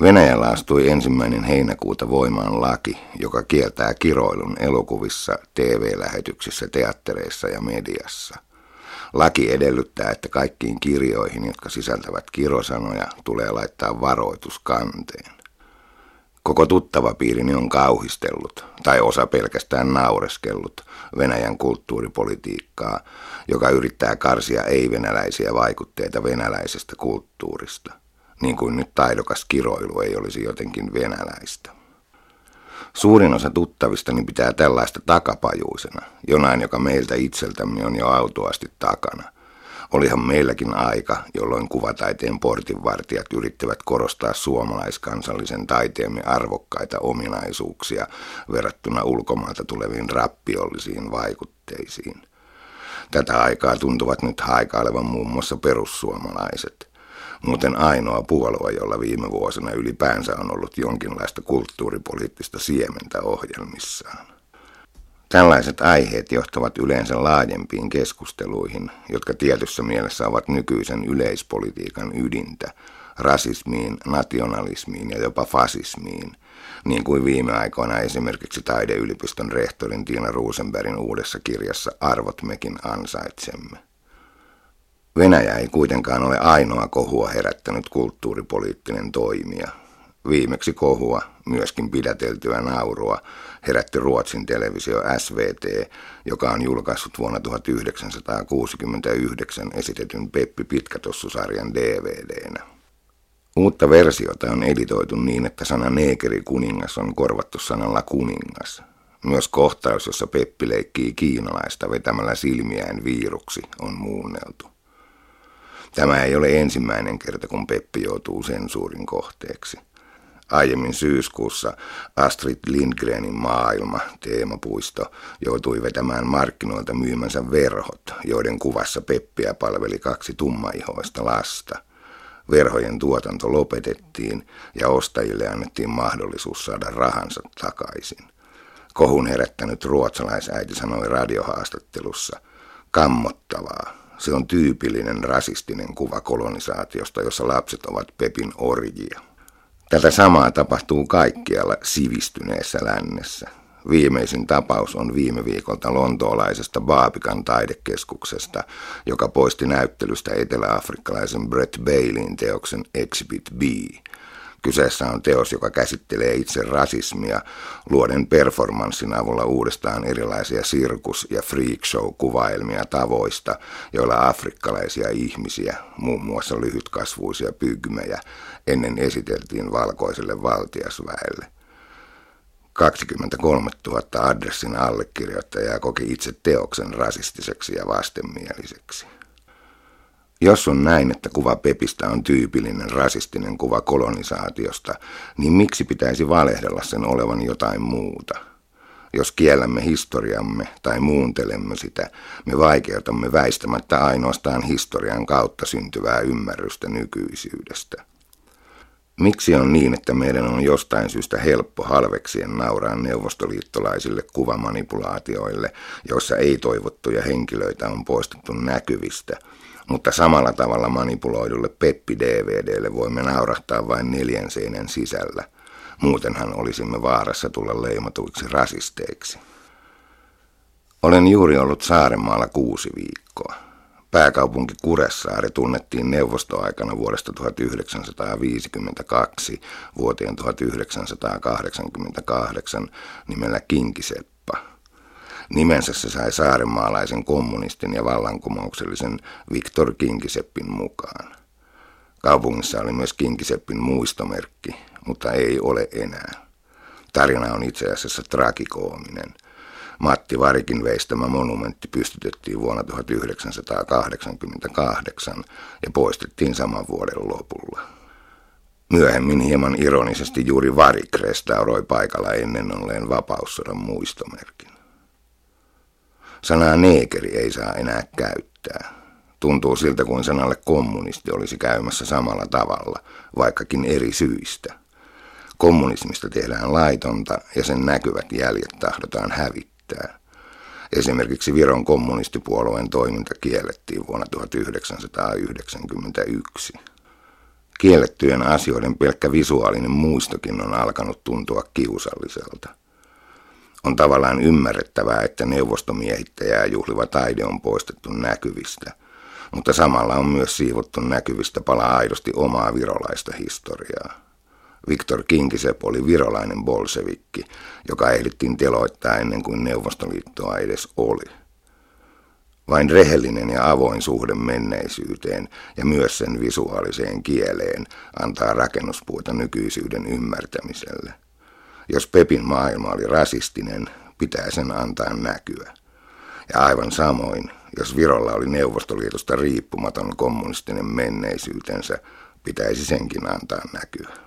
Venäjällä astui ensimmäinen heinäkuuta voimaan laki, joka kieltää kiroilun elokuvissa, TV-lähetyksissä, teattereissa ja mediassa. Laki edellyttää, että kaikkiin kirjoihin, jotka sisältävät kirosanoja, tulee laittaa varoitus kanteen. Koko tuttava piirini on kauhistellut, tai osa pelkästään naureskellut, Venäjän kulttuuripolitiikkaa, joka yrittää karsia ei-venäläisiä vaikutteita venäläisestä kulttuurista – niin kuin nyt taidokas kiroilu ei olisi jotenkin venäläistä. Suurin osa tuttavistani pitää tällaista takapajuisena, jonain, joka meiltä itseltämme on jo autuasti takana. Olihan meilläkin aika, jolloin kuvataiteen portinvartijat yrittävät korostaa suomalaiskansallisen taiteemme arvokkaita ominaisuuksia verrattuna ulkomailta tuleviin rappiollisiin vaikutteisiin. Tätä aikaa tuntuvat nyt haikailevan muun muassa perussuomalaiset – muuten ainoa puolue, jolla viime vuosina ylipäänsä on ollut jonkinlaista kulttuuripoliittista siementä ohjelmissaan. Tällaiset aiheet johtavat yleensä laajempiin keskusteluihin, jotka tietyssä mielessä ovat nykyisen yleispolitiikan ydintä, rasismiin, nationalismiin ja jopa fasismiin, niin kuin viime aikoina esimerkiksi taideyliopiston rehtorin Tiina Rosenbergin uudessa kirjassa Arvot mekin ansaitsemme. Venäjä ei kuitenkaan ole ainoa kohua herättänyt kulttuuripoliittinen toimija. Viimeksi kohua, myöskin pidäteltyä naurua, herätti Ruotsin televisio SVT, joka on julkaissut vuonna 1969 esitetyn Peppi Pitkätossusarjan DVDnä. Uutta versiota on editoitu niin, että sana neekeri kuningas on korvattu sanalla kuningas. Myös kohtaus, jossa Peppi leikkii kiinalaista vetämällä silmiään viiruksi, on muunneltu. Tämä ei ole ensimmäinen kerta, kun Peppi joutuu sensuurin kohteeksi. Aiemmin syyskuussa Astrid Lindgrenin maailma, teemapuisto, joutui vetämään markkinoilta myymänsä verhot, joiden kuvassa Peppiä palveli kaksi tummaihoista lasta. Verhojen tuotanto lopetettiin ja ostajille annettiin mahdollisuus saada rahansa takaisin. Kohun herättänyt ruotsalaisäiti sanoi radiohaastattelussa, kammottavaa, se on tyypillinen rasistinen kuva kolonisaatiosta, jossa lapset ovat Pepin orjia. Tätä samaa tapahtuu kaikkialla sivistyneessä lännessä. Viimeisin tapaus on viime viikolta lontoolaisesta Baabikan taidekeskuksesta, joka poisti näyttelystä eteläafrikkalaisen Brett Baileyin teoksen Exhibit B, Kyseessä on teos, joka käsittelee itse rasismia luoden performanssin avulla uudestaan erilaisia sirkus- ja freakshow-kuvailmia tavoista, joilla afrikkalaisia ihmisiä, muun muassa lyhytkasvuisia pygmejä, ennen esiteltiin valkoiselle valtiasväelle. 23 000 adressin allekirjoittajaa koki itse teoksen rasistiseksi ja vastenmieliseksi. Jos on näin, että kuva Pepistä on tyypillinen rasistinen kuva kolonisaatiosta, niin miksi pitäisi valehdella sen olevan jotain muuta? Jos kiellämme historiamme tai muuntelemme sitä, me vaikeutamme väistämättä ainoastaan historian kautta syntyvää ymmärrystä nykyisyydestä. Miksi on niin, että meidän on jostain syystä helppo halveksien nauraa neuvostoliittolaisille kuvamanipulaatioille, joissa ei-toivottuja henkilöitä on poistettu näkyvistä – mutta samalla tavalla manipuloidulle Peppi-DVDlle voimme naurahtaa vain neljän seinän sisällä. Muutenhan olisimme vaarassa tulla leimatuiksi rasisteiksi. Olen juuri ollut Saaremaalla kuusi viikkoa. Pääkaupunki Kuressaari tunnettiin neuvostoaikana vuodesta 1952 vuoteen 1988 nimellä Kinkiseppä. Nimensä se sai saarenmaalaisen kommunistin ja vallankumouksellisen Viktor Kinkiseppin mukaan. Kaupungissa oli myös Kinkiseppin muistomerkki, mutta ei ole enää. Tarina on itse asiassa tragikoominen. Matti Varikin veistämä monumentti pystytettiin vuonna 1988 ja poistettiin saman vuoden lopulla. Myöhemmin hieman ironisesti juuri Varik restauroi paikalla ennen olleen vapaussodan muistomerkin. Sanaa neekeri ei saa enää käyttää. Tuntuu siltä kuin sanalle kommunisti olisi käymässä samalla tavalla, vaikkakin eri syistä. Kommunismista tehdään laitonta ja sen näkyvät jäljet tahdotaan hävittää. Esimerkiksi Viron kommunistipuolueen toiminta kiellettiin vuonna 1991. Kiellettyjen asioiden pelkkä visuaalinen muistokin on alkanut tuntua kiusalliselta. On tavallaan ymmärrettävää, että neuvostomiehittäjää juhliva taide on poistettu näkyvistä, mutta samalla on myös siivottu näkyvistä palaa aidosti omaa virolaista historiaa. Viktor Kinkisep oli virolainen bolsevikki, joka ehdittiin teloittaa ennen kuin Neuvostoliittoa edes oli. Vain rehellinen ja avoin suhde menneisyyteen ja myös sen visuaaliseen kieleen antaa rakennuspuuta nykyisyyden ymmärtämiselle. Jos Pepin maailma oli rasistinen, pitää sen antaa näkyä. Ja aivan samoin, jos Virolla oli Neuvostoliitosta riippumaton kommunistinen menneisyytensä, pitäisi senkin antaa näkyä.